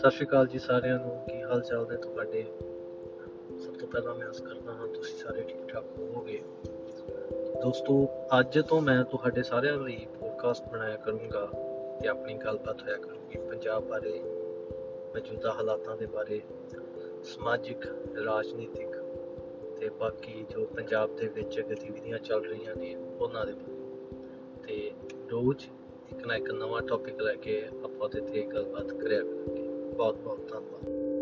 ਸਤਿ ਸ਼੍ਰੀ ਅਕਾਲ ਜੀ ਸਾਰਿਆਂ ਨੂੰ। ਕੀ ਹਾਲ ਚਾਲ ਨੇ ਤੁਹਾਡੇ? ਸਭ ਤੋਂ ਪਹਿਲਾਂ ਮੈਂ ਆਸ ਕਰਦਾ ਹਾਂ ਤੁਸੀਂ ਸਾਰੇ ਠੀਕ ਠਾਕ ਹੋਵੋਗੇ। ਦੋਸਤੋ, ਅੱਜ ਤੋਂ ਮੈਂ ਤੁਹਾਡੇ ਸਾਰਿਆਂ ਲਈ ਪੋਡਕਾਸਟ ਬਣਾਇਆ ਕਰੂੰਗਾ ਤੇ ਆਪਣੀ ਗੱਲਬਾਤ ਹੋਇਆ ਕਰੂਗੀ ਪੰਜਾਬ ਬਾਰੇ, ਮੌਜੂਦਾ ਹਾਲਾਤਾਂ ਦੇ ਬਾਰੇ, ਸਮਾਜਿਕ, ਰਾਜਨੀਤਿਕ ਤੇ ਬਾਕੀ ਜੋ ਪੰਜਾਬ ਦੇ ਵਿੱਚ ਗਤੀਵਿਧੀਆਂ ਚੱਲ ਰਹੀਆਂ ਨੇ ਉਹਨਾਂ ਦੇ ਬਾਰੇ। ਤੇ ਰੋਜ਼ ਇੱਕ ਨਾ ਇੱਕ ਨਵਾਂ ਟੌਪਿਕ ਲੈ ਕੇ ਆਪਾਂ ਉਹਦੇ ਤੇ ਗੱਲਬਾਤ ਕਰਿਆ ਕਰਾਂਗੇ। ਬਹੁਤ ਬਹੁਤ ਧੰਨਵਾਦ।